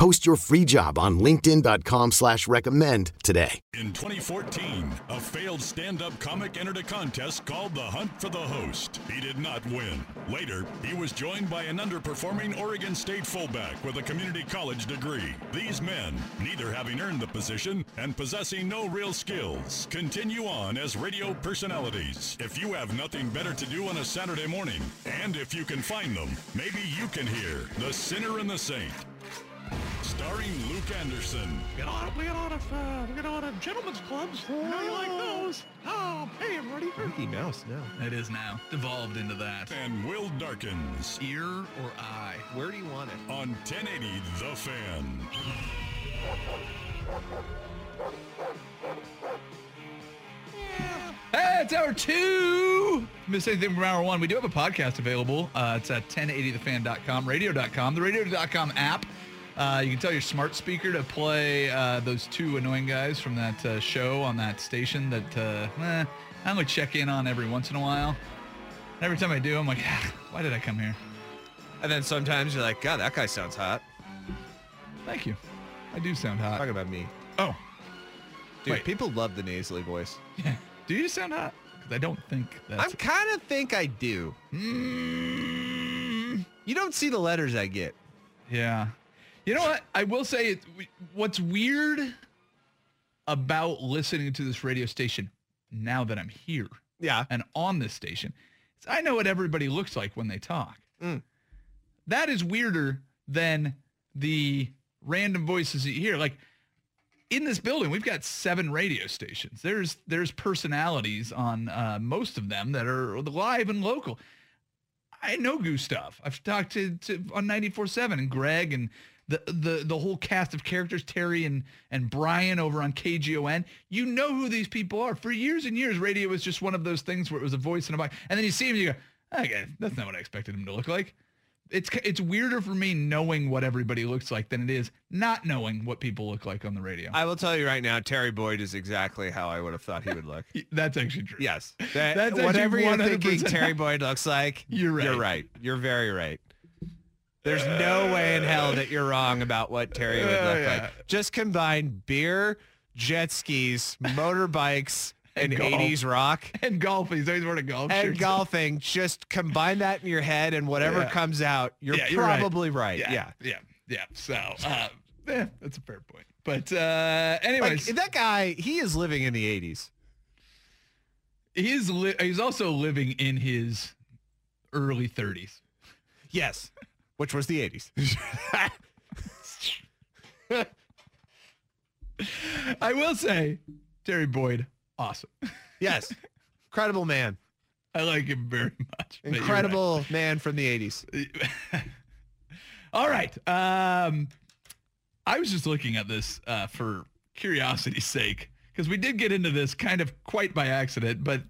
Post your free job on linkedin.com slash recommend today. In 2014, a failed stand-up comic entered a contest called The Hunt for the Host. He did not win. Later, he was joined by an underperforming Oregon State fullback with a community college degree. These men, neither having earned the position and possessing no real skills, continue on as radio personalities. If you have nothing better to do on a Saturday morning, and if you can find them, maybe you can hear The Sinner and the Saint. Starring Luke Anderson. Get on, we get on of, uh, we get on of gentlemen's clubs. I know you like those. Oh, hey, everybody. Mickey Mouse now. It is now. Devolved into that. And Will Darkins. Ear or eye? Where do you want it? On 1080 The Fan. Hey, it's hour two. Miss anything from hour one? We do have a podcast available. Uh, it's at 1080thefan.com, radio.com, the radio.com app. Uh, you can tell your smart speaker to play uh, those two annoying guys from that uh, show on that station that uh, eh, I only check in on every once in a while. Every time I do, I'm like, "Ah, why did I come here? And then sometimes you're like, God, that guy sounds hot. Thank you. I do sound hot. Talking about me. Oh, Dude, Wait. people love the nasally voice. yeah. Do you sound hot? Because I don't think that's. I'm kind of think I do. Mm, You don't see the letters I get. Yeah. You know what? I will say it. What's weird about listening to this radio station now that I'm here Yeah. and on this station is I know what everybody looks like when they talk. Mm. That is weirder than the random voices you hear. Like in this building, we've got seven radio stations. There's there's personalities on uh, most of them that are live and local. I know Gustav. I've talked to, to on 94.7 and Greg and the, the the whole cast of characters, Terry and and Brian over on KGON. You know who these people are. For years and years, radio was just one of those things where it was a voice and a mic. And then you see him, you go, okay, that's not what I expected him to look like. It's it's weirder for me knowing what everybody looks like than it is not knowing what people look like on the radio. I will tell you right now, Terry Boyd is exactly how I would have thought he would look. that's actually true. yes. That, That's whatever you're thinking Terry Boyd looks like, You're right. You're right. You're very right. There's no way in hell that you're wrong about what Terry would Oh, look yeah. like. Just combine beer, jet skis, motorbikes, and, And 80s rock. And golfing. He's always wearing a golf and golfing, just combine that in your head and whatever Yeah. comes out, you're Yeah, you're probably right. Yeah. Yeah. Yeah. Yeah. So, uh, yeah, that's a fair point. But uh, anyways, Like that guy, he is living in the 80s. he's li- he's also living in his early 30s. Yes. Which was the 80s. I will say, Terry Boyd, awesome. yes. Incredible man. I like him very much. you're right. Incredible man from the 80s. All right. Um, I was just looking at this uh, for curiosity's sake because we did get into this kind of quite by accident, but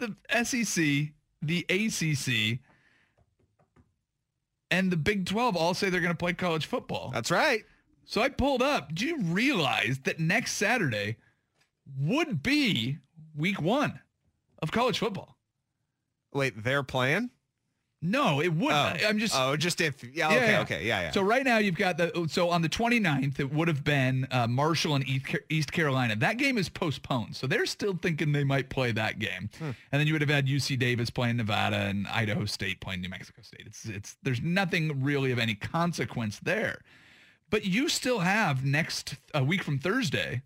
the SEC, the ACC, and the Big 12 all say they're going to play college football. That's right. So I pulled up. Do you realize that next Saturday would be week one of college football? Wait, they're playing? No, it would. Oh, I'm just. Oh, just if. Yeah. Okay. Okay. Yeah. Yeah. So right now you've got the so on the 29th it would have been uh, Marshall and East, East Carolina. That game is postponed, so they're still thinking they might play that game. Hmm. And then you would have had UC Davis playing Nevada and Idaho State playing New Mexico State. It's it's there's nothing really of any consequence there. But you still have next a week from Thursday.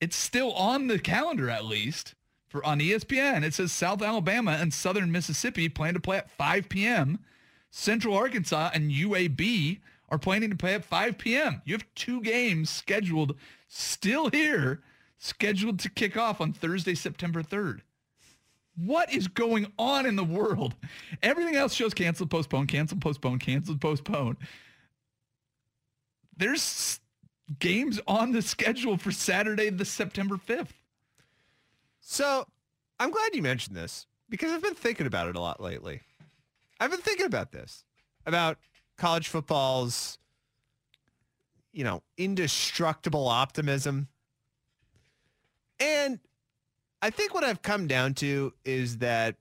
It's still on the calendar at least for on ESPN. It says South Alabama and Southern Mississippi plan to play at 5 p.m. Central Arkansas and UAB are planning to play at 5 p.m. You have two games scheduled still here, scheduled to kick off on Thursday, September 3rd. What is going on in the world? Everything else shows canceled, postponed, canceled, postponed, canceled, postponed. There's games on the schedule for Saturday, the September 5th. So I'm glad you mentioned this because I've been thinking about it a lot lately. I've been thinking about this, about college football's, you know, indestructible optimism. And I think what I've come down to is that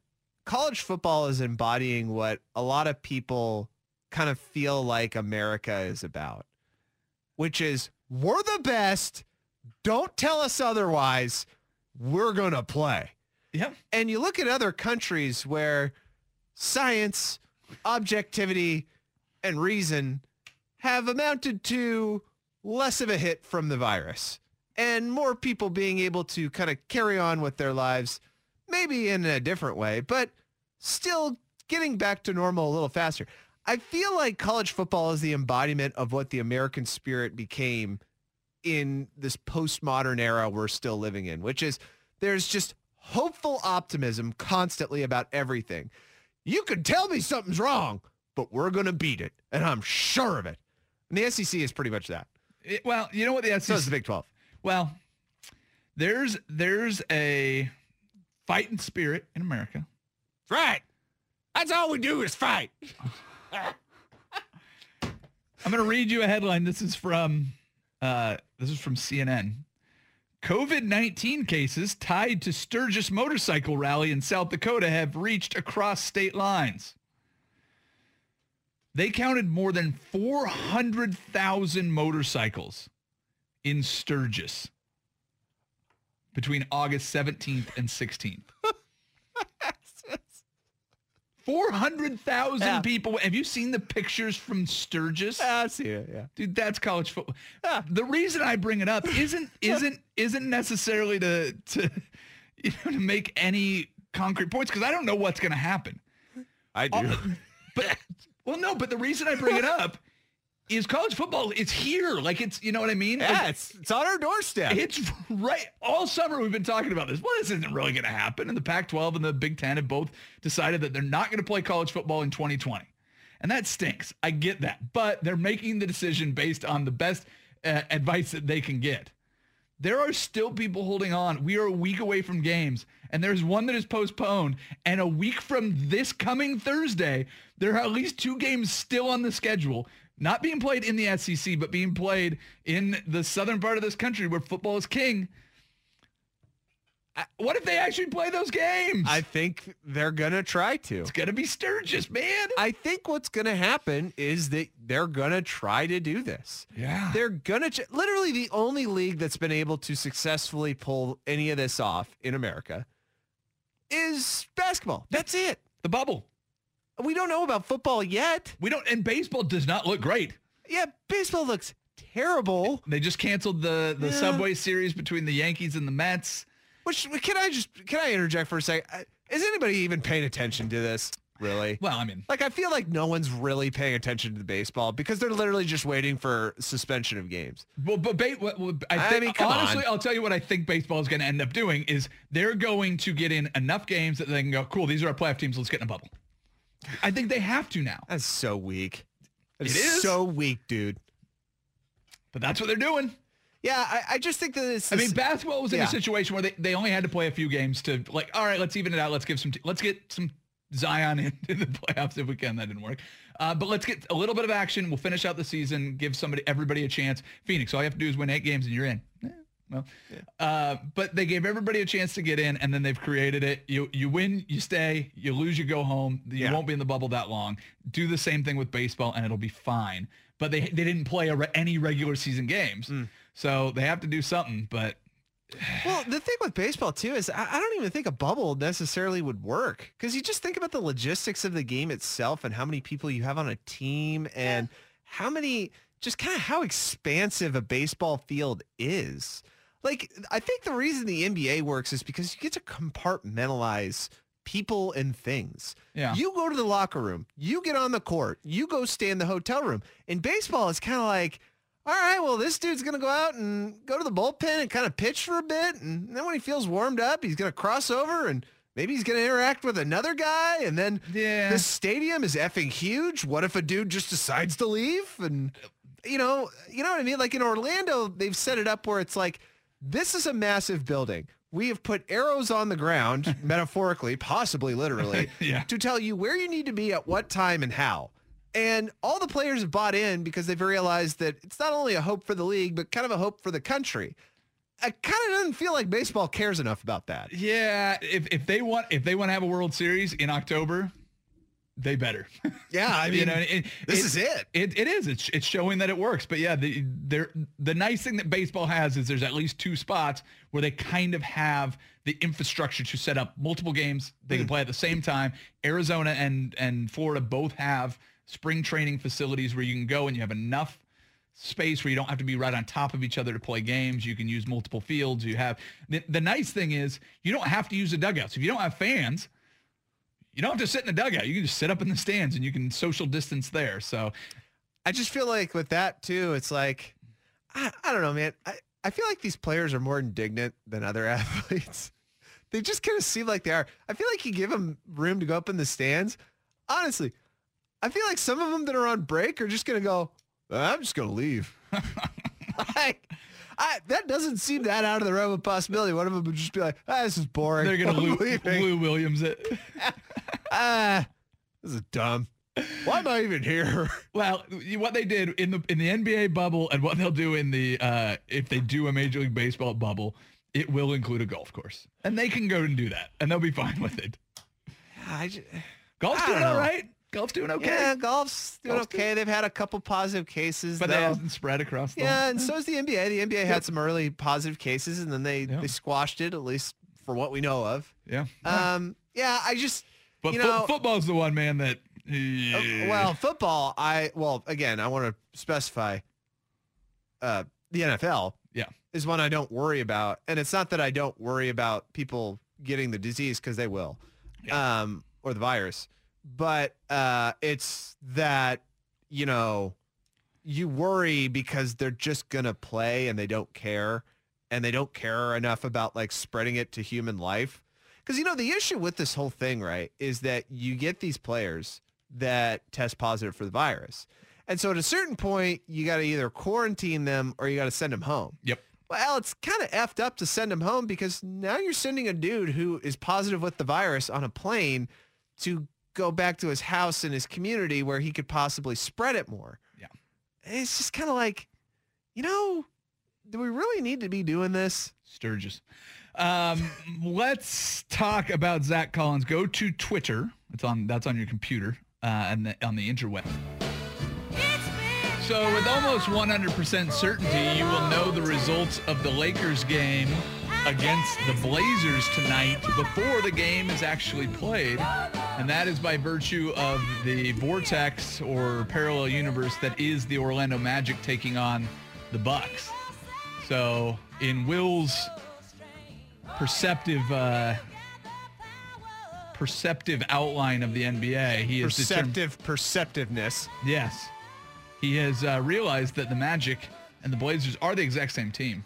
college football is embodying what a lot of people kind of feel like America is about, which is we're the best. Don't tell us otherwise. We're going to play. Yep. And you look at other countries where science, objectivity, and reason have amounted to less of a hit from the virus and more people being able to kind of carry on with their lives, maybe in a different way, but still getting back to normal a little faster. I feel like college football is the embodiment of what the American spirit became in this postmodern era we're still living in, which is there's just hopeful optimism constantly about everything. You could tell me something's wrong, but we're going to beat it. And I'm sure of it. And the SEC is pretty much that. It- well, you know what the SEC So is the Big 12. Well, there's there's a fighting spirit in America. Right. That's all we do is fight. I'm going to read you a headline. This is from uh, this is from CNN. COVID-19 cases tied to Sturgis motorcycle rally in South Dakota have reached across state lines. They counted more than 400,000 motorcycles in Sturgis between August 17th and 16th. 400,000 Yeah. people. Have you seen the pictures from Sturgis? Ah, I see it, yeah. Dude, that's college football. Ah. The reason I bring it up isn't isn't isn't necessarily to to you know to make any concrete points because I don't know what's going to happen. I do. But well, no. But the reason I bring it up is college football. It's here. Like it's you know what I mean. Like, yeah, it's, it's on our doorstep. it's right. All summer we've been talking about this. Well, this isn't really going to happen. And the Pac-12 and the Big Ten have both decided that they're not going to play college football in 2020. And that stinks. I get that. But they're making the decision based on the best uh, advice that they can get. There are still people holding on. We are a week away from games, and there's one that is postponed. And a week from this coming Thursday, there are at least two games still on the schedule, not being played in the SEC, but being played in the southern part of this country where football is king. I- What if they actually play those games? I think they're going to try to. it's gonna be Sturgis, man. I think what's going to happen is that they're going to try to do this. Yeah. They're going to, ch- literally the only league that's been able to successfully pull any of this off in America is basketball. That's it. the bubble. We don't know about football yet. We don't. And baseball does not look great. Yeah, baseball looks terrible. They just canceled the the Yeah. Subway series between the Yankees and the Mets. Which can I just can I interject for a second? Is anybody even paying attention to this? Really? Well, I mean, Like I feel like no one's really paying attention to the baseball because they're literally just waiting for suspension of games. well, but ba- I I think mean, come honestly, on. I'll tell you what I think baseball is going to end up doing is they're going to get in enough games that they can go, cool, these are our playoff teams. Let's get in a bubble. I think they have to now, That's so weak. It is? so weak, dude. but that's what they're doing. Yeah, I, I just think that this. I mean, basketball was in yeah. a situation where they, they only had to play a few games to like, all right, let's even it out. Let's give some, t- let's get some Zion into the playoffs if we can. That didn't work. Uh, but let's get a little bit of action. We'll finish out the season, give somebody, everybody a chance. Phoenix, all you have to do is win eight games and you're in. Well, uh, but they gave everybody a chance to get in, and then they've created it. You you win, you stay. You lose, you go home. You Yeah. won't be in the bubble that long. Do the same thing with baseball, and it'll be fine. But they they didn't play a re- any regular season games, Mm. so they have to do something. But Well, the thing with baseball too is I, I don't even think a bubble necessarily would work because you just think about the logistics of the game itself and how many people you have on a team and how many just kind of how expansive a baseball field is. Like I think the reason the NBA works is because you get to compartmentalize people and things. Yeah. You go to the locker room, you get on the court, you go stay in the hotel room. In baseball, it's kind of like all right, well, this dude's going to go out and go to the bullpen and kind of pitch for a bit. And then when he feels warmed up, he's going to cross over and maybe he's going to interact with another guy. And then Yeah. this stadium is effing huge. What if a dude just decides to leave? And, you know, you know what I mean? Like in Orlando, they've set it up where it's like, this is a massive building. We have put arrows on the ground, metaphorically, possibly literally, Yeah. to tell you where you need to be at what time and how. And all the players have bought in because they've realized that it's not only a hope for the league, but kind of a hope for the country. I kind of doesn't feel like baseball cares enough about that. yeah, if if they want if they want to have a World Series in October, they better. Yeah, I mean, you know, it- this it- is it. It, it is. It's, it's showing that it works. But yeah, the the nice thing that baseball has is there's at least two spots where they kind of have the infrastructure to set up multiple games. They Hmm. can play at the same time. Arizona and and Florida both have spring training facilities where you can go and you have enough space where you don't have to be right on top of each other to play games. You can use multiple fields. You have the, the nice thing is you don't have to use the dugouts. If you don't have fans, you don't have to sit in the dugout. You can just sit up in the stands and you can social distance there. So I just feel like with that too, it's like, I, I don't know, man. I, I feel like these players are more indignant than other athletes. they just kind of seem like they are. I feel like you give them room to go up in the stands. Honestly, I feel like some of them that are on break are just going to go, I'm just going to leave. like, I, that doesn't seem that out of the realm of possibility. One of them would just be like, ah, this is boring. they're going to. Lou Williams it. Ah, this is dumb. Why am I even here? Well, what they did in the in the NBA bubble and what they'll do in the uh, if they do a Major League Baseball bubble, it will include a golf course, and they can go and do that, and they'll be fine with it. I just, Golf's I doing all right. Golf's doing okay. Yeah, golf's doing Golf's okay. They've had a couple positive cases, but though. they hasn't spread across the yeah, and so is the NBA. The NBA had some early positive cases, and then they, Yeah. they squashed it, at least for what we know of. yeah. Um, yeah, I just, but you fo- know, football's the one man that. uh, well, football. I well, again, I want to specify. Uh, the NFL yeah, is one I don't worry about, and it's not that I don't worry about people getting the disease because they will, um, or the virus, but uh, it's that you know you worry because they're just gonna play and they don't care, and they don't care enough about like spreading it to human life. Because you know the issue with this whole thing, right, is that you get these players that test positive for the virus, and so at a certain point you got to either quarantine them or you got to send them home. yep. Well, it's kind of effed up to send him home because now you're sending a dude who is positive with the virus on a plane to go back to his house in his community where he could possibly spread it more. Yeah. It's just kind of like, you know, do we really need to be doing this? Sturgis. Um, let's talk about Zach Collins. Go to Twitter. It's on. That's on your computer uh, and the, on the interweb. So, with almost 100% certainty, you will know the results of the Lakers game against the Blazers tonight before the game is actually played. And that is by virtue of the vortex or parallel universe that is the Orlando Magic taking on the Bucks. So, in Will's perceptive uh, perceptive outline of the NBA, he is. Perceptive perceptiveness. Yes. He has uh, realized that the Magic and the Blazers are the exact same team.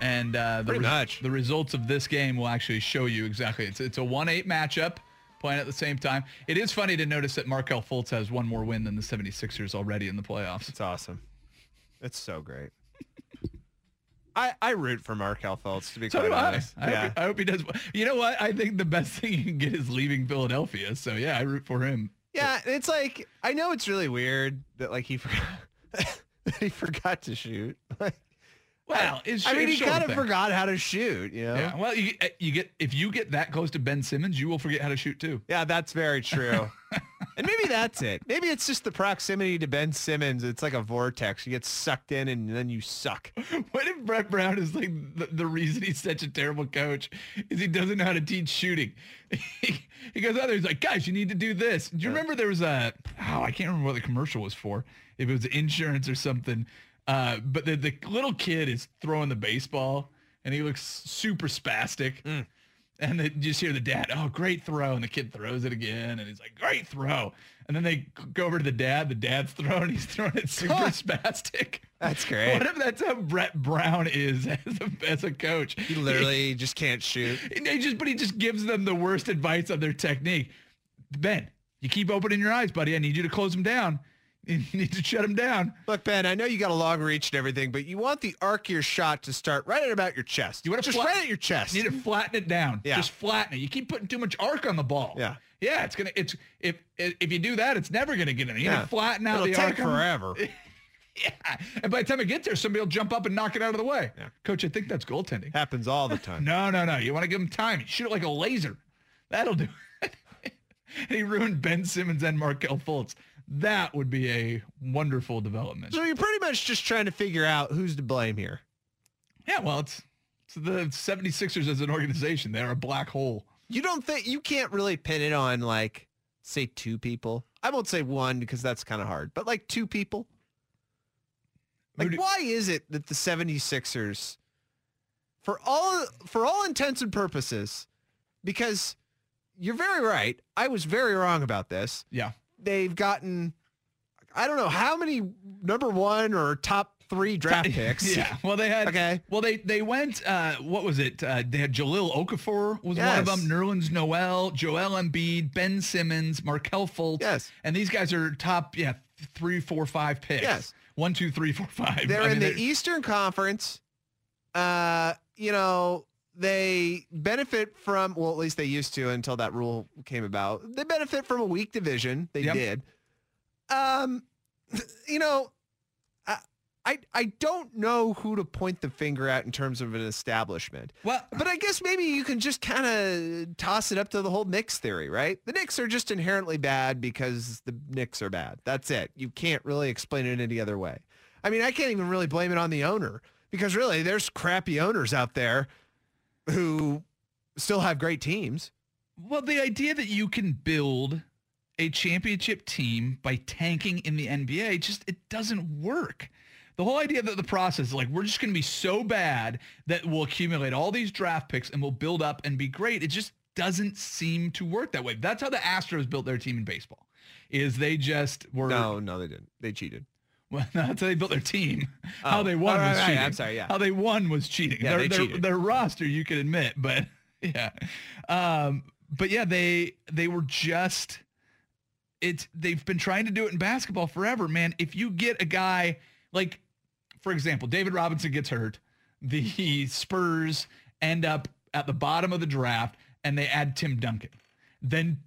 And uh, the, Pretty much. the results of this game will actually show you exactly. It's, it's a 1-8 matchup playing at the same time. It is funny to notice that Markelle Fultz has one more win than the 76ers already in the playoffs. It's awesome. It's so great. I, I root for Markelle Fultz to be So quite do I. honest. I, yeah. hope, I hope he does. You know what? I think the best thing you can get is leaving Philadelphia. So yeah, I root for him. Yeah, it's like I know it's really weird that like he forgot he forgot to shoot. Like, Well, his, I mean, his he kind of thing. forgot how to shoot. You know. Yeah. Well, you, uh, you get if you get that close to Ben Simmons, you will forget how to shoot too. Yeah, that's very true. And maybe that's it. Maybe it's just the proximity to Ben Simmons. It's like a vortex. You get sucked in and then you suck. What if Brett Brown is like the, the reason he's such a terrible coach is he doesn't know how to teach shooting. He, he goes out there, he's like, guys, you need to do this. Do you remember there was a, oh, I can't remember what the commercial was for, if it was insurance or something. Uh, but the, the little kid is throwing the baseball and he looks super spastic. And then you just hear the dad, oh, great throw. And the kid throws it again. And he's like, great throw. And then they go over to the dad. The dad's throwing. He's throwing it super spastic. That's great. What if that's how Brett Brown is as a, as a coach? He literally just can't shoot. He, he just, but he just gives them the worst advice on their technique. Ben, you keep opening your eyes, buddy. I need you to close them down. You need to shut him down. Look, Ben, I know you got a long reach and everything, but you want the arc of your shot to start right at about your chest. You want to just right at your chest. You need to flatten it down. Yeah. Just flatten it. You keep putting too much arc on the ball. Yeah. Yeah, it's gonna. It's if if you do that, it's never gonna get in. There. You Yeah. need to flatten out It'll the take arc. forever. Yeah. And by the time it gets there, somebody will jump up and knock it out of the way. Yeah. Coach, I think that's goaltending. Happens all the time. No, no, no. You want to give him time. You shoot it like a laser. That'll do it. and he ruined Ben Simmons and Markelle Fultz. That would be a wonderful development. So you're pretty much just trying to figure out who's to blame here. Yeah, well, it's, it's the 76ers as an organization. They're a black hole. You don't think you can't really pin it on like say two people. I won't say one because that's kind of hard, but like two people. Like do- why is it that the 76ers for all for all intents and purposes because you're very right. I was very wrong about this. Yeah. They've gotten I don't know how many number 1 or top 3 draft picks. Yeah. Well, they had. Okay. Well, they they went. Uh, what was it? Uh, they had Jahlil Okafor was one of them. Nerlens Noel, Joel Embiid, Ben Simmons, Markelle Fultz. Yes. And these guys are top. Yeah, three, four, five picks. Yes. One, two, three, four, five. They're I in mean, the Eastern Conference. Uh, you know, they benefit from well, at least they used to until that rule came about. They benefit from a weak division. They Yep. did. Um, you know, I, I I don't know who to point the finger at in terms of an establishment. Well, But I guess maybe you can just kind of toss it up to the whole Knicks theory, right? The Knicks are just inherently bad because the Knicks are bad. That's it. You can't really explain it any other way. I mean, I can't even really blame it on the owner because really there's crappy owners out there who still have great teams. Well, the idea that you can build a championship team by tanking in the NBA just it doesn't work. The whole idea that the process is like we're just going to be so bad that we'll accumulate all these draft picks and we'll build up and be great. It just doesn't seem to work that way. That's how the Astros built their team in baseball. Is they just were No, no, they didn't. They cheated. Well, that's how they built their team. How Oh. they won Oh, right, was right. cheating. I'm sorry, yeah. How they won was cheating. Yeah, their, they their, cheated. their roster, you can admit, but yeah. Um, but yeah, they they were just it's they've been trying to do it in basketball forever, man. If you get a guy like, for example, David Robinson gets hurt, the Spurs end up at the bottom of the draft, and they add Tim Duncan. Then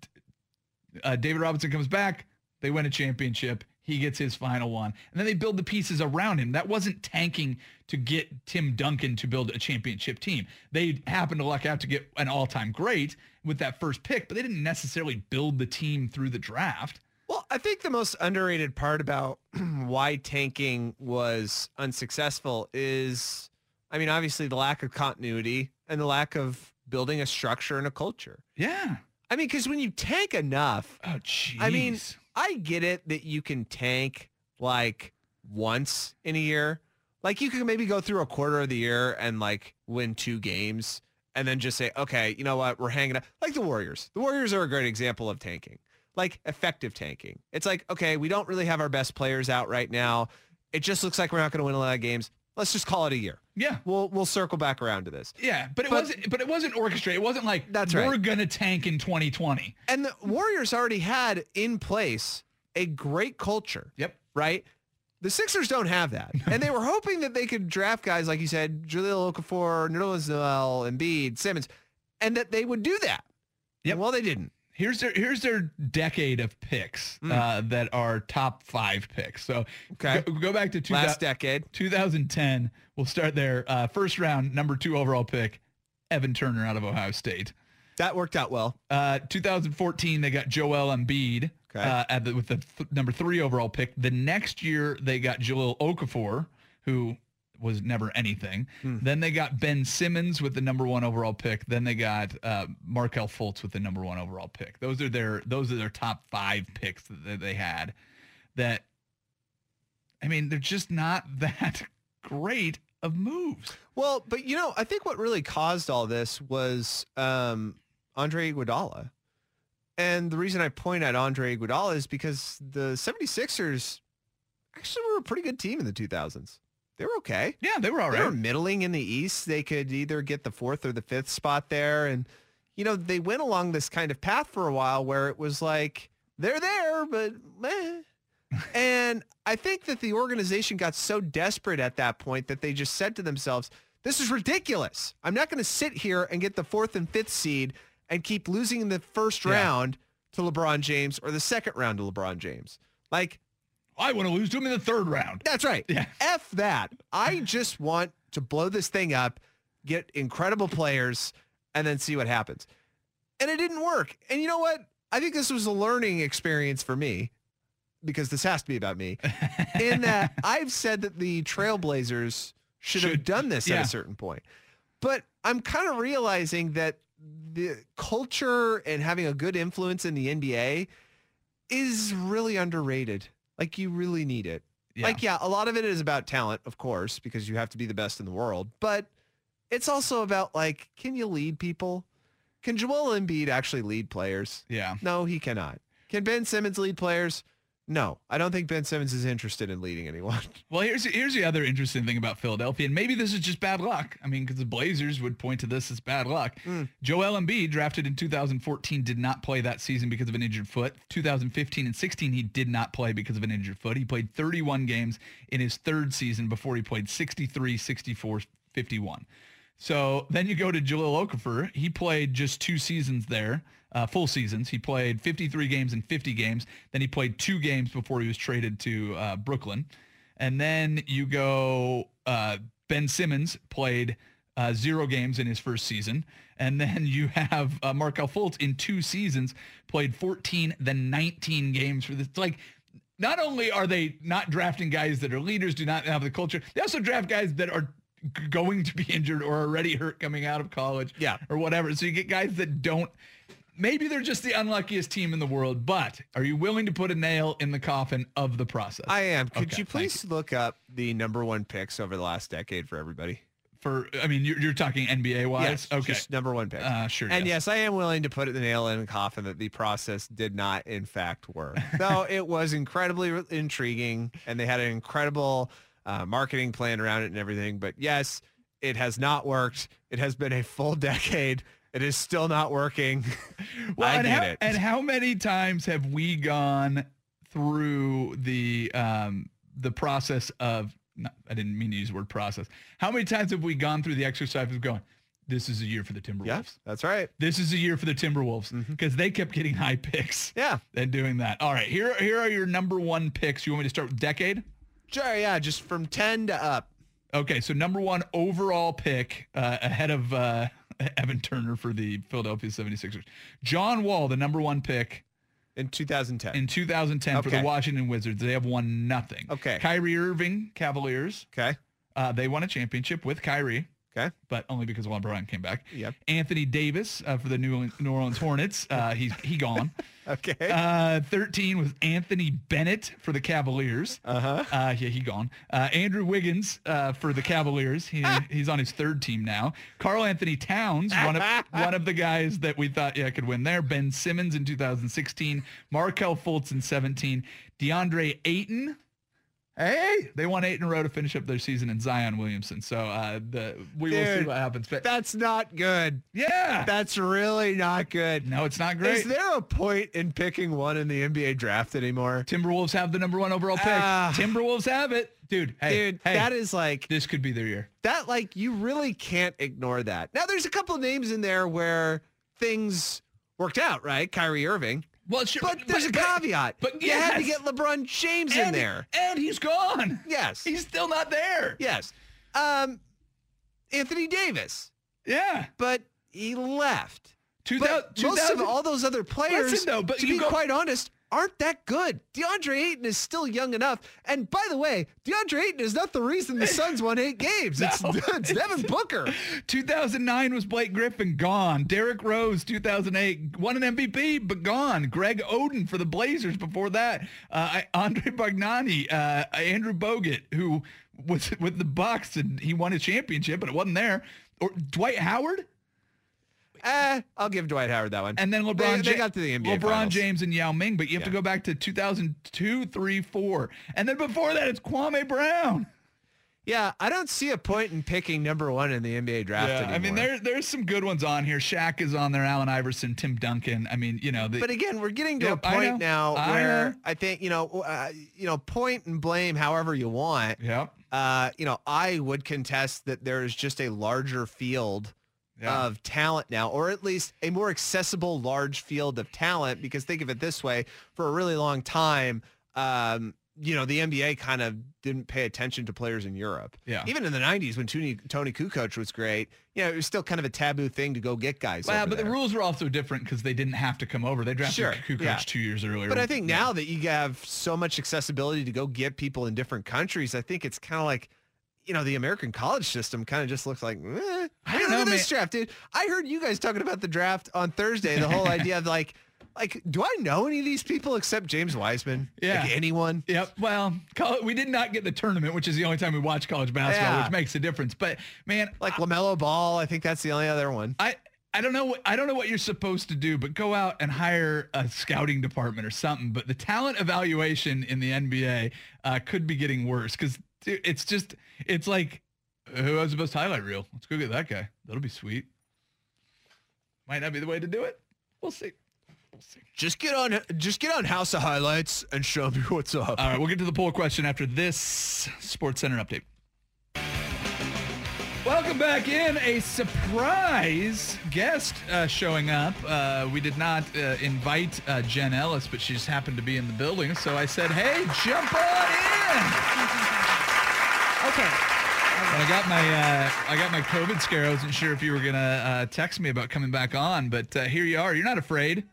uh, David Robinson comes back. They win a championship. He gets his final one. And then they build the pieces around him. That wasn't tanking to get Tim Duncan to build a championship team. They happened to luck out to get an all-time great with that first pick, but they didn't necessarily build the team through the draft. Well, I think the most underrated part about why tanking was unsuccessful is, I mean, obviously the lack of continuity and the lack of building a structure and a culture. Yeah. I mean, because when you tank enough, Oh, jeez. I mean, I get it that you can tank like once in a year. Like you can maybe go through a quarter of the year and like win two games and then just say, okay, you know what? We're hanging up. Like the Warriors. The Warriors are a great example of tanking, like effective tanking. It's like, okay, we don't really have our best players out right now. It just looks like we're not going to win a lot of games. Let's just call it a year. yeah. We'll we'll circle back around to this. Yeah, but it But- wasn't. But it wasn't orchestrated. It wasn't like That's we're right. gonna tank in 2020. And the Warriors already had in place a great culture. Yep. right? The Sixers don't have that. and they were hoping that they could draft guys, like you said, Jahlil Okafor, Nerlens Noel, Embiid, Simmons, and that they would do that. Yep. Well, they didn't. Here's their here's their decade of picks uh, that are top five picks. So Okay. go, go back to two, Last decade. 2010. We'll start there. Uh, first round, number two overall pick, Evan Turner out of Ohio State. That worked out well. Uh, 2014, they got Joel Embiid Okay. uh, at the, with the th- number three overall pick. The next year, they got Jahlil Okafor, who was never anything. Hmm. Then they got Ben Simmons with the number one overall pick. Then they got uh, Markelle Fultz with the number one overall pick. Those are their those are their top five picks that they- had. That I mean, they're just not that great of moves. Well, but you know, I think what really caused all this was um, Andre Iguodala. And the reason I point at Andre Iguodala is because the 76ers actually were a pretty good team in the 2000s. They were okay. Yeah, they were all They were middling in the East. They could either get the fourth or the fifth spot there. And, you know, they went along this kind of path for a while where it was like, they're there, but meh. and I think that the organization got so desperate at that point that they just said to themselves, this is ridiculous. I'm not going to sit here and get the fourth and fifth seed and keep losing in the first Yeah. round to LeBron James or the second round to LeBron James. Like, I want to lose to him in the third round. that's right. Yeah. F that. I just want to blow this thing up, get incredible players, and then see what happens. And it didn't work. And you know what? I think this was a learning experience for me because this has to be about me. In that I've said that the Trailblazers should, have done this at a certain point. But I'm kind of realizing that the culture and having a good influence in the NBA is really underrated. Like you really need it. Yeah. Like, yeah, a lot of it is about talent, of course, because you have to be the best in the world. But it's also about like, can you lead people? Can Joel Embiid actually lead players? Yeah. No, he cannot. Can Ben Simmons lead players? No, I don't think Ben Simmons is interested in leading anyone. Well, here's here's the other interesting thing about Philadelphia, and maybe this is just bad luck. I mean, because the Blazers would point to this as bad luck. Hmm. Joel Embiid, drafted in 2014, did not play that season because of an injured foot. 2015 and 16, he did not play because of an injured foot. He played 31 games in his third season before he played 63, 64, 51. So then you go to Jahlil Okafor. He played just two seasons there, uh, full seasons. He played 53 games and 50 games. Then he played two games before he was traded to uh, Brooklyn. And then you go, uh, Ben Simmons played uh, zero games in his first season. And then you have uh, Markelle Fultz in two seasons, played 14, then 19 games for this. Like, not only are they not drafting guys that are leaders, do not have the culture, they also draft guys that are going to be injured or already hurt coming out of college Yeah. or whatever. So you get guys that don't maybe they're just the unluckiest team in the world, but are you willing to put a nail in the coffin of the process? I am. Could Okay, you please look up the number one picks over the last decade for everybody? For I mean, you're, you're talking NBA wise. Yes. okay. Just number one pick. Uh, sure, And yes. yes. I am willing to put the nail in the coffin that the process did not, in fact, work. Though it was incredibly re- intriguing and they had an incredible uh, marketing plan around it and everything. But yes, it has not worked. It has been a full decade. It is still not working. Well, I and get how, it. And how many times have we gone through the um, the process of? Not, I didn't mean to use the word process. How many times have we gone through the exercise of going? This is a year for the Timberwolves. yeah, that's right. This is a year for the Timberwolves because they kept getting high picks. Yeah. And doing that. All right, here here are your number one picks. You want me to start with decade? Sure. Yeah. Just from 10 to up. Okay, so number one overall pick uh, ahead of uh, Evan Turner for the Philadelphia 76ers. John Wall, the number one pick In 2010. in 2010 for the Washington Wizards. They have won nothing. Okay. Kyrie Irving, Cavaliers. okay. Uh, they won a championship with Kyrie, Okay. but only because LeBron came back. Yep. Anthony Davis uh, for the New Orleans, New Orleans Hornets. Uh, he's he gone. Okay. Uh, 13 was Anthony Bennett for the Cavaliers. Uh-huh. Uh, yeah, he gone. Uh, Andrew Wiggins uh, for the Cavaliers. He, he's on his third team now. Karl-Anthony Towns, one of one of the guys that we thought yeah could win there. Ben Simmons in 2016. Markelle Fultz in 17. DeAndre Ayton. Hey, they won eight in a row to finish up their season in Zion Williamson. So uh, the we will see what happens. But That's not good. yeah, That's really not good. no, it's not great. Is there a point in picking one in the NBA draft anymore? Timberwolves have the number one overall pick. Ah. Timberwolves have it, dude. Hey, Dude, hey, that is like this could be their year. that like you really can't ignore that. Now there's a couple of names in there where things worked out, right? Kyrie Irving. Well, sure, But there's a caveat. But you had to get LeBron James in there. and he's gone. Yes. he's still not there. Yes. Um, Anthony Davis, Yeah, but he left. Two But thou- most of all those other players, Listen, though, but to be go- quite honest, aren't that good. DeAndre Ayton is still young enough. And by the way, DeAndre Ayton is not the reason the Suns won eight games. It's, No. it's Devin Booker. 2009 was Blake Griffin gone. Derrick Rose 2008 won an MVP but gone. Greg Oden for the Blazers before that. Uh, Andrea Bargnani, uh, Andrew Bogut who was with the Bucks and he won a championship but it wasn't there. Or Dwight Howard Eh, I'll give Dwight Howard that one. and then LeBron They, they got to the NBA LeBron finals. James and Yao Ming, but you have to go back to 2002, 3, 4. And then before that it's Kwame Brown. Yeah, I don't see a point in picking number one in the NBA draft anymore. I mean, there there's some good ones on here. Shaq is on there. Allen Iverson, Tim Duncan. I mean, you know, the, But again, we're getting to Yep, a point now I where know. I think you know, uh, you know, point and blame however you want. Yep. Uh, you know, I would contest that there is just a larger field Yeah. of talent now, or at least a more accessible large field of talent. Because think of it this way: for a really long time, um, you know, the NBA kind of didn't pay attention to players in Europe. Yeah. Even in the '90s, when Toni Toni Kukoc was great, you know, it was still kind of a taboo thing to go get guys. Well, but the rules were also different because they didn't have to come over. They drafted Sure, Kukoc yeah. two years earlier. But I think Yeah. now that you have so much accessibility to go get people in different countries, I think it's kind of like, you know, the American college system kind of just looks like, eh. I don't know, at this draft, dude. I heard you guys talking about the draft on Thursday. The whole idea of like, like, do I know any of these people except James Wiseman? Yeah. Like anyone? Yep. Well, we did not get the tournament, which is the only time we watch college basketball, Yeah. which makes a difference. But man, Like LaMelo Ball, I think that's the only other one. I I don't know what I don't know what you're supposed to do, but go out and hire a scouting department or something. But the talent evaluation in the NBA uh, could be getting worse because it's just it's like who has the best highlight reel? Let's go get that guy. That'll be sweet. Might not be the way to do it. We'll see. We'll see. Just get on, just get on House of Highlights and show me what's up. All right, we'll get to the poll question after this Sports Center update. Welcome back in. A surprise guest uh, showing up. Uh, we did not uh, invite uh, Jen Ellis, but she just happened to be in the building. So I said, hey, jump on in. Okay. I got my uh, I got my COVID scare. I wasn't sure if you were gonna uh, text me about coming back on, but uh, here you are. You're not afraid.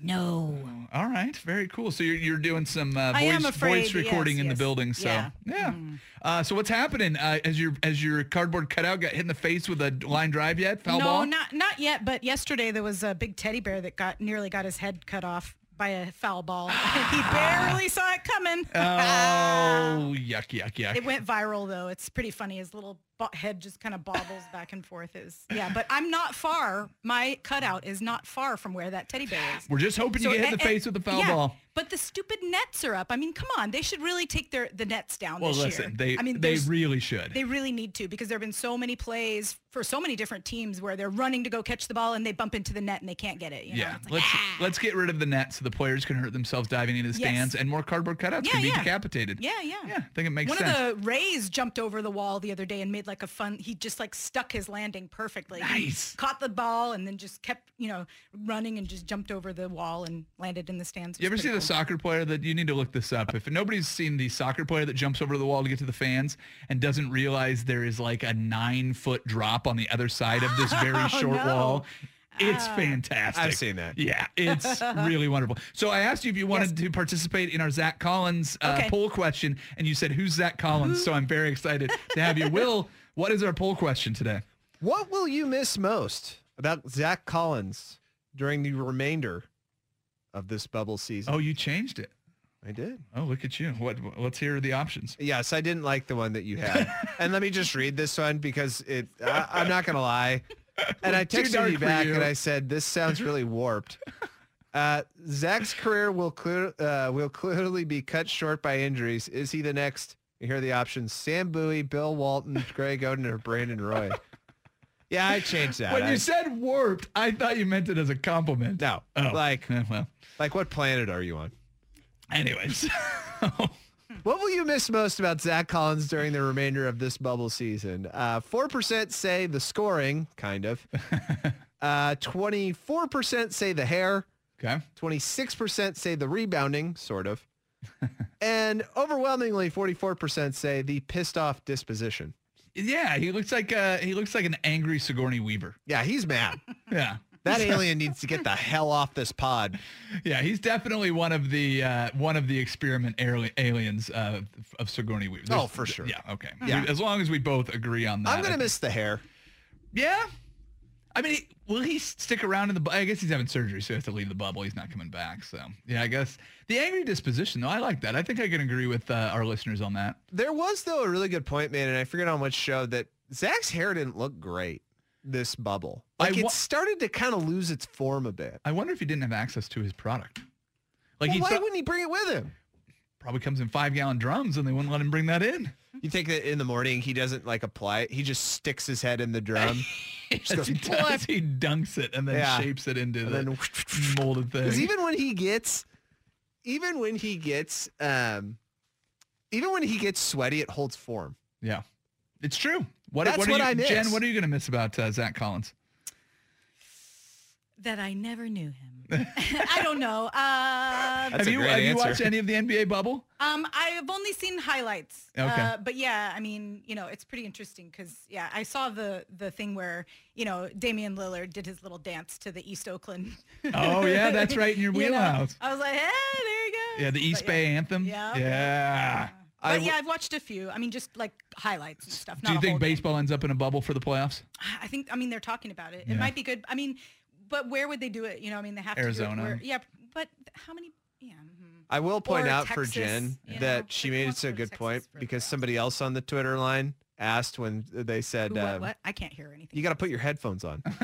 No. All right, very cool. So you're, you're doing some uh, I am voice, afraid, voice recording yes, in the building. So Yeah. yeah. Uh, so what's happening? Uh, as your as your cardboard cutout got hit in the face with a line drive yet? Foul no, ball? not not yet. But yesterday there was a big teddy bear that got nearly got his head cut off by a foul ball. he barely saw it coming. Oh, yuck, yuck, yuck. It went viral though. It's pretty funny. His little bo- head just kind of bobbles back and forth. Is yeah, but I'm not far. My cutout is not far from where that teddy bear is. We're just hoping you So, get hit in and- the face with and- the foul yeah, ball. But the stupid nets are up. I mean, come on. They should really take their the nets down Well, this listen, year. they I mean, they really should. They really need to because there have been so many plays for so many different teams where they're running to go catch the ball and they bump into the net and they can't get it. You yeah, like, let's ah. let's get rid of the net so the players can hurt themselves diving into the Yes. stands, and more cardboard cutouts Yeah, can be yeah. decapitated. Yeah, yeah. Yeah, I think it makes One sense. of the Rays jumped over the wall the other day and made like a fun. He just like stuck his landing perfectly. He Nice. caught the ball and then just kept you know running and just jumped over the wall and landed in the stands. You ever see pretty the soccer player that you need to look this up? If nobody's seen the soccer player that jumps over the wall to get to the fans and doesn't realize there is like a nine foot drop on the other side of this very Oh, short no. wall, it's fantastic. I've seen that. Yeah, it's really wonderful. So I asked you if you wanted to participate in our Zach Collins uh, Okay. poll question, and you said, "Who's Zach Collins?" So I'm very excited to have you. Will, what is our poll question today? What will you miss most about Zach Collins during the remainder of this bubble season? Oh, you changed it. I did. Oh, look at you. What? Let's hear the options. Yes, I didn't like the one that you had. and let me just read this one because it. I, I'm not gonna lie. And I texted you back you. and I said this sounds really warped. Uh, Zach's career will clear uh, will clearly be cut short by injuries. Is he the next? Here are the options: Sam Bowie, Bill Walton, Greg Oden, or Brandon Roy. Yeah, I changed that. When I- you said warped, I thought you meant it as a compliment. no, Oh, like well. like what planet are you on? Anyways, What will you miss most about Zach Collins during the remainder of this bubble season? Uh, 4% say the scoring, kind of. Uh, 24% say the hair. Okay. 26% say the rebounding, sort of. And overwhelmingly, 44% say the pissed off disposition. Yeah, he looks like uh, he looks like an angry Sigourney Weaver. Yeah, he's mad. Yeah. That alien needs to get the hell off this pod. Yeah, he's definitely one of the uh, one of the experiment aliens uh, of Sigourney Weaver. Oh, for sure. Yeah, okay. Yeah. As long as we both agree on that. I'm going to miss the hair. Yeah. I mean, will he stick around in the? bu- I guess he's having surgery, so he has to leave the bubble. He's not coming back. So yeah, I guess the angry disposition. though, I like that. I think I can agree with uh, our listeners on that. There was, though, a really good point made, and I forget on which show, that Zach's hair didn't look great this bubble. Like, it started to kind of lose its form a bit. I wonder if he didn't have access to his product. Like Well, why thought- wouldn't he bring it with him? Probably comes in five gallon drums, and they wouldn't let him bring that in. You think that in the morning he doesn't like apply it? He just sticks his head in the drum. Yes, goes, he does. He dunks it and then Yeah. shapes it into And the then- molded thing. Because even when he gets, even when he gets, um, even when he gets sweaty, it holds form. yeah, it's true. What, That's what, are what you, I miss. Jen, what are you going to miss about uh, Zach Collins? That I never knew him. I don't know. Uh, That's have a you great have you watched any of the NBA bubble? Um, I've only seen highlights. Okay. Uh, but yeah, I mean, you know, it's pretty interesting because yeah, I saw the the thing where you know Damian Lillard did his little dance to the East Oakland. Oh yeah, that's right in your You know, wheelhouse. I was like, hey, there you go. Yeah, the East But Bay anthem. Yeah. Yeah. But I yeah, I've watched a few. I mean, just like highlights and stuff. Do not you think whole game. baseball ends up in a bubble for the playoffs? I think. I mean, they're talking about it. Yeah. It might be good. I mean, but where would they do it? You know, I mean, they have to do Arizona. it where, yeah, but how many? Yeah. mhm. I will point Or out for Jen you that know, she like, made it a good Texas point because somebody else on the Twitter line asked when they said, Who, what, um, what? I can't hear anything. "You got to put your headphones on.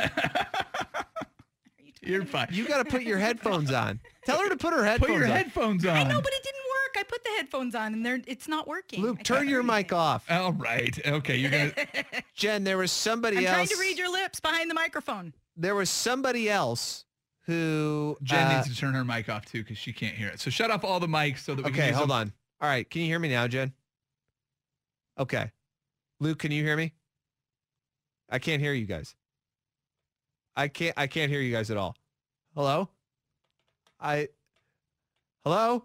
you You're fine. You got to put your headphones on. Tell her to put her headphones Put your on. headphones on. I know, but it didn't work. I put the headphones on and they're it's not working. Luke, I turn your mic anything. off. All right. Okay. You're gonna. Jen, there was somebody else. I'm else. trying to read your lips behind the microphone. There was somebody else who. Jen uh, needs to turn her mic off too because she can't hear it. So shut off all the mics so that we can Okay, use hold them. on. All right, can you hear me now, Jen? Okay. Luke, can you hear me? I can't hear you guys. I can't I can't hear you guys at all. Hello? I Hello?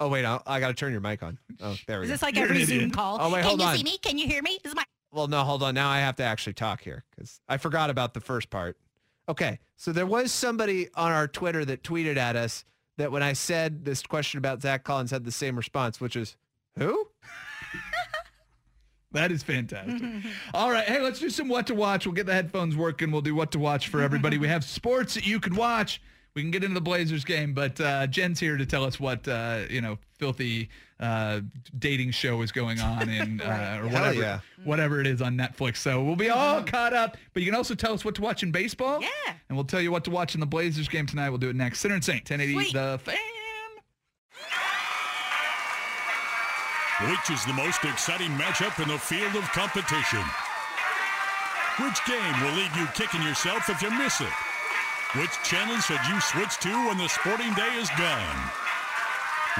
Oh wait, I, I got to turn your mic on. Oh, there we Is go. this like You're every Zoom call? Oh, wait, hold Can hold you on. see me? Can you hear me? Is my Well, no, hold on. Now I have to actually talk here cuz I forgot about the first part. Okay. So there was somebody on our Twitter that tweeted at us that when I said this question about Zach Collins had the same response, which is who? That is fantastic. All right. Hey, let's do some what to watch. We'll get the headphones working. We'll do what to watch for everybody. we have sports that you can watch. We can get into the Blazers game, but uh, Jen's here to tell us what uh, you know, filthy uh, dating show is going on in uh, or whatever, yeah. whatever it is on Netflix. So we'll be all caught up. But you can also tell us what to watch in baseball. Yeah. And we'll tell you what to watch in the Blazers game tonight. We'll do it next. Sinner and Saint, 1080 Sweet. The Fan. Which is the most exciting matchup in the field of competition? Which game will leave you kicking yourself if you miss it? Which channel should you switch to when the sporting day is gone?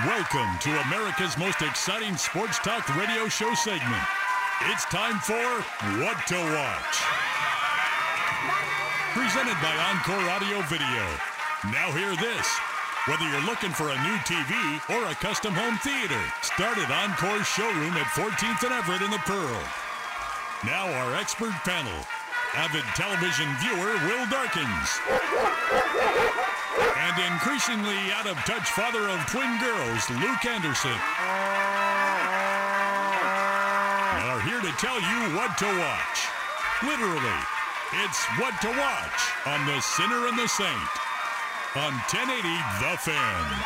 Welcome to America's most exciting sports talk radio show segment. It's time for What to Watch. Presented by Encore Audio Video. Now hear this. Whether you're looking for a new TV or a custom home theater, start at Encore's showroom at 14th and Everett in the Pearl. Now our expert panel. Avid television viewer Will Darkins. And increasingly out of touch father of twin girls, Luke Anderson. Are here to tell you what to watch. Literally, it's what to watch on The Sinner and the Saint on 1080 The Fan.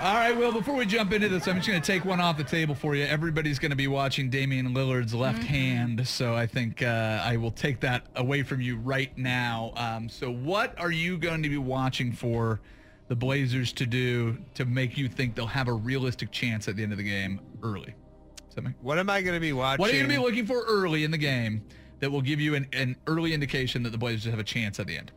All right, Will, before we jump into this, I'm just going to take one off the table for you. Everybody's going to be watching Damian Lillard's left hand, so I think uh, I will take that away from you right now. Um, so what are you going to be watching for the Blazers to do to make you think they'll have a realistic chance at the end of the game early? Does that make- What am I going to be watching? What are you going to be looking for early in the game that will give you an, an early indication that the Blazers have a chance at the end?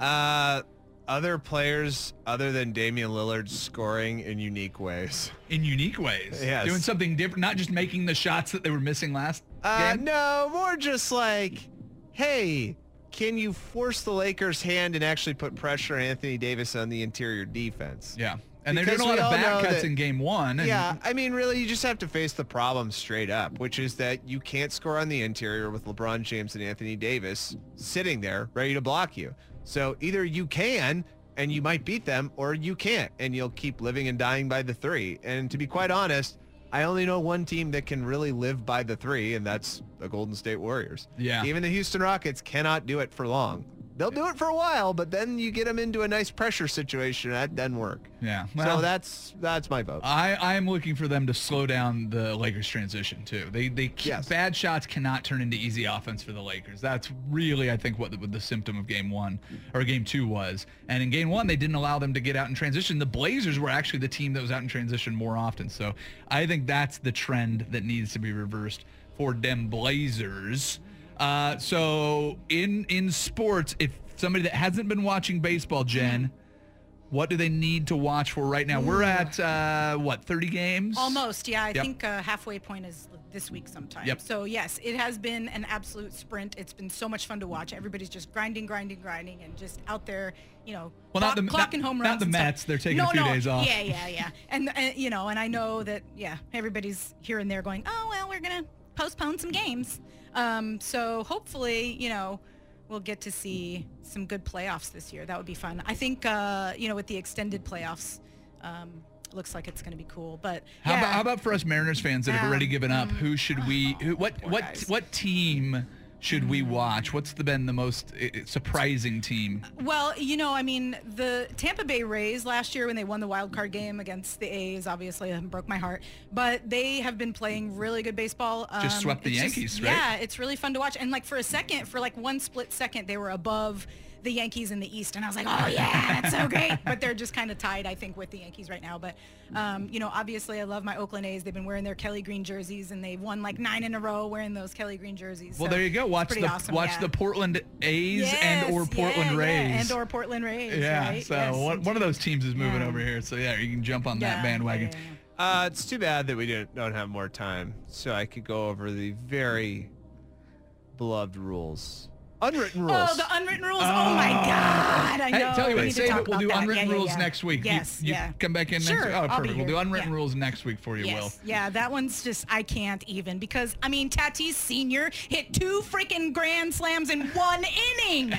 Uh, other players other than Damian Lillard scoring in unique ways. In unique ways. Yes. Doing something different, not just making the shots that they were missing last Uh, game. no, more just like, hey, can you force the Lakers' hand and actually put pressure on Anthony Davis on the interior defense? Yeah. And they're doing a lot of back cuts that- in game one. Yeah, I mean, really, you just have to face the problem straight up, which is that you can't score on the interior with LeBron James and Anthony Davis sitting there ready to block you. So either you can and you might beat them, or you can't, and you'll keep living and dying by the three. And to be quite honest, I only know one team that can really live by the three, and that's the Golden State Warriors. Yeah. Even the Houston Rockets cannot do it for long. They'll do it for a while, but then you get them into a nice pressure situation. That doesn't work. Yeah. so that's that's my vote. I, I am looking for them to slow down the Lakers transition too. They they Yes. bad shots cannot turn into easy offense for the Lakers. That's really I think what the, what the symptom of game one or game two was. And in game one they didn't allow them to get out in transition. The Blazers were actually the team that was out in transition more often. So I think that's the trend that needs to be reversed for them Blazers. Uh, so in in sports, if somebody that hasn't been watching baseball, Jen. What do they need to watch for right now? We're at uh, what, 30 games? Almost, yeah. I Yep. think uh, halfway point is this week sometime. Yep. So yes, it has been an absolute sprint. It's been so much fun to watch. Everybody's just grinding, grinding, grinding, and just out there, you know, Well, not clock- the- clocking not- home not runs. the and stuff. Mets. They're taking no, a few no. days off. Yeah, yeah, yeah. And, and you know, and I know that yeah, everybody's here and there going, oh well, we're gonna postpone some games. Um, so hopefully, you know, we'll get to see some good playoffs this year. That would be fun. I think uh, you know, with the extended playoffs. Um, looks like it's going to be cool, but How, yeah. about, how about for us Mariners fans that have already given up? Who should we? Who, what what what team should we watch? What's the, been the most uh, surprising team? Well, you know, I mean, the Tampa Bay Rays last year when they won the wild card game against the A's, obviously um, broke my heart. But they have been playing really good baseball. Just Um, swept the it's Yankees, right? Yeah, it's really fun to watch. And like for a second, for like one split second, they were above the Yankees in the East, and I was like, oh yeah, that's so great. But they're just kind of tied, I think, with the Yankees right now. But um, you know, obviously, I love my Oakland A's. They've been wearing their Kelly Green jerseys, and they've won like nine in a row wearing those Kelly Green jerseys. Well, So there you go. Watch the awesome, watch yeah. the Portland A's and or Portland yeah, Rays. yeah, and or Portland Rays. yeah. right? So Yes, one, one of those teams is moving Yeah. over here. So yeah, you can jump on that Yeah, bandwagon. yeah, yeah. Uh, it's too bad that we didn't don't have more time, so I could go over the very beloved rules, unwritten oh, rules. Oh, the unwritten rules. Oh, my ah. God. I Hey, tell you we what, save it. We'll do that. unwritten Yeah, yeah, rules yeah. next week. Yes, you, yeah. come back in next Sure, week. Oh, perfect. We'll do unwritten Yeah. rules next week for you, Yes. Will. Yeah, that one's just, I can't even because, I mean, Tatis Sr. hit two freaking grand slams in one inning.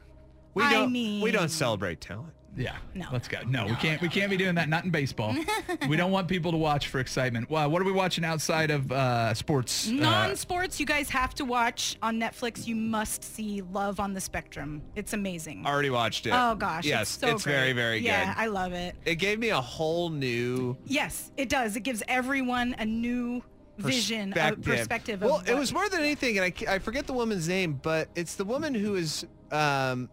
we I don't we mean- don't celebrate talent. Yeah. No. Let's go. No, we can't. We can't be doing that. Not in baseball. we don't want people to watch for excitement. Well, what are we watching outside of uh, sports? Uh, Non-sports, you guys have to watch on Netflix. You must see Love on the Spectrum. It's amazing. Already watched it. Oh gosh, yes, it's, so very great. very Yeah, good. Yeah, I love it. it gave me a whole new Yes, it does. It gives everyone a new vision, a perspective. perspective. Well, of it was more than anything, and I, I forget the woman's name, but it's the woman who is um,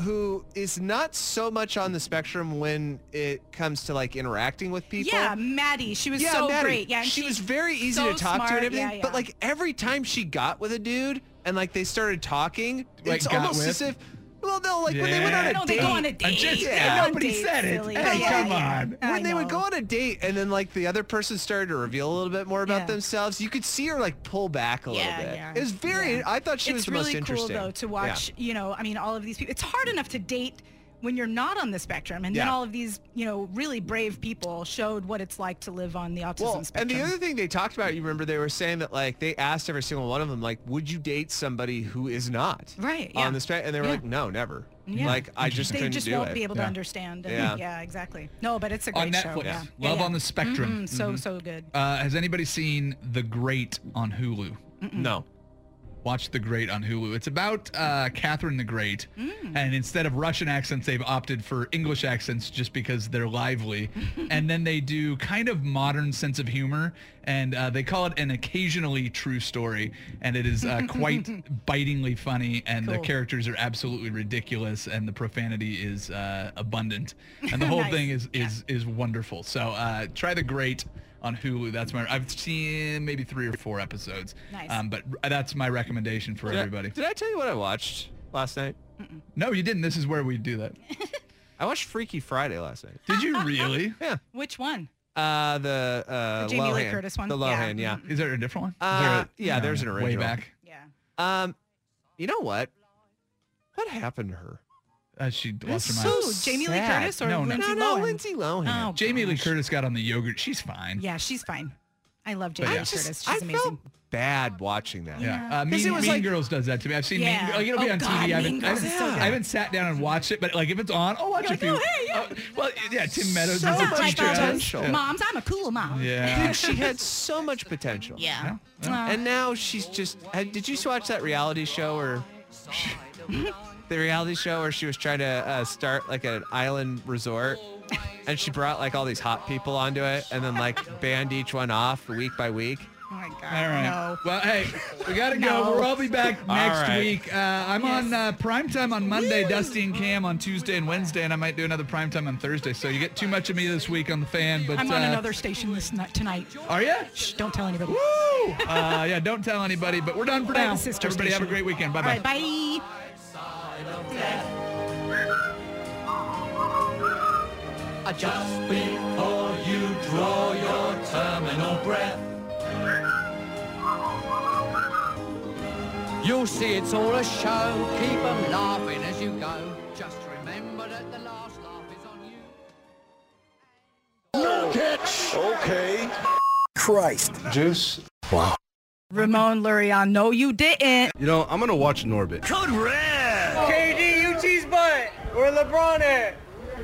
who is not so much on the spectrum when it comes to like interacting with people. Yeah, Maddie. She was yeah, so Maddie. great. Yeah, and she was very easy so to talk to and everything. Yeah, yeah. But like every time she got with a dude and like they started talking, Like, it's almost with? as if well, no, like when they went on Yeah. a no, they date. go on a I'm date. just- They yeah, nobody dates, said it. silly. Hey, Yeah, come yeah. on. I when they would go on a date and then like the other person started to reveal a little bit more about Yeah. themselves, you could see her like pull back a Yeah, little bit. yeah. It was very. Yeah. I thought she was it's the really most interesting. It's really cool though to Yeah. watch. You know, I mean, all of these people. It's hard enough to date when you're not on the spectrum, and then all of these, you know, really brave people showed what it's like to live on the autism Well, and the other thing they talked about, you remember, they were saying that like they asked every single one of them, like, would you date somebody who is not Right, yeah. on the spectrum? And they were Yeah. like, no, never. Yeah. Like I just they couldn't just do won't it. be able to Yeah. understand. And Yeah. yeah. exactly. No, but it's a great on show. Netflix. Yeah. Yeah, Love yeah. on the Spectrum. Mhm, So so good. Uh, has anybody seen The Great on Hulu? no. Watch The Great on Hulu. It's about uh, Catherine the Great, Mm. and instead of Russian accents, they've opted for English accents just because they're lively. and then they do kind of modern sense of humor, and uh, they call it an occasionally true story, and it is uh, quite bitingly funny, and the characters are absolutely ridiculous, and the profanity is uh, abundant, and the whole Nice. thing is is is wonderful. So uh, try The Great on Hulu. That's my. I've seen maybe three or four episodes. Nice. Um, but that's my recommendation for Did I- everybody. did I tell you what I watched last night? No, you didn't. This is where we do that. I watched Freaky Friday last night. Did you really? Yeah. Which one? Uh, the uh, The Jamie Lee Curtis one? The Yeah. Lohan, yeah. Is there a different one? Uh, there a- yeah, there's an original. Way original. back. Yeah. Um, you know what? What happened to her? Uh, she lost her mind. so Ooh, Jamie Lee sad. Curtis or No, no. Lindsay no, no, Lohan? Lindsay Lohan. Oh, Jamie Lee gosh. Curtis got on the yogurt. She's fine. Yeah, she's fine. I love Jamie yeah. Lee I just, Curtis. I She's amazing. felt bad watching that. Yeah, Yeah. Uh, 'Cause mean, it was mean like- Girls does that to me. I've seen Yeah. Mean, like it'll be Oh, on God, TV. I Mean haven't, I, Girls haven't, so I haven't sat down and watched it, but like if it's on, I'll watch a like, few. oh, hey, yeah. Uh, well, yeah, Tim Meadows So is a much like teacher. all those potential. Yeah. moms. I'm a cool mom. Yeah. Dude, she had so much potential. Yeah. And now she's just. Did you watch that reality show or the reality show where she was trying to uh, start like an island resort, and she brought like all these hot people onto it, and then like banned each one off week by week. Oh my god. All right. No. Well, hey, we gotta go. No. We'll all be back next right. week. Uh, I'm on uh, primetime on Monday, Dusty and Cam on Tuesday and Wednesday, and I might do another primetime on Thursday. So you get too much of me this week on the fan, but I'm on uh, another station this night tonight. Are you? Shh, don't tell anybody. Woo! Uh, yeah, don't tell anybody, but we're done for now. the sister Everybody have a great weekend. Bye All bye. Right. Just before you draw your terminal breath, you'll see it's all a show. Keep Keep 'em laughing as you go. Just remember that the last laugh is on you. No catch! Okay. Christ. Juice. Wow. Ramon Lurion. No, you didn't. You know, I'm gonna watch Norbit. Code Red! KD, you cheese butt. Where LeBron at?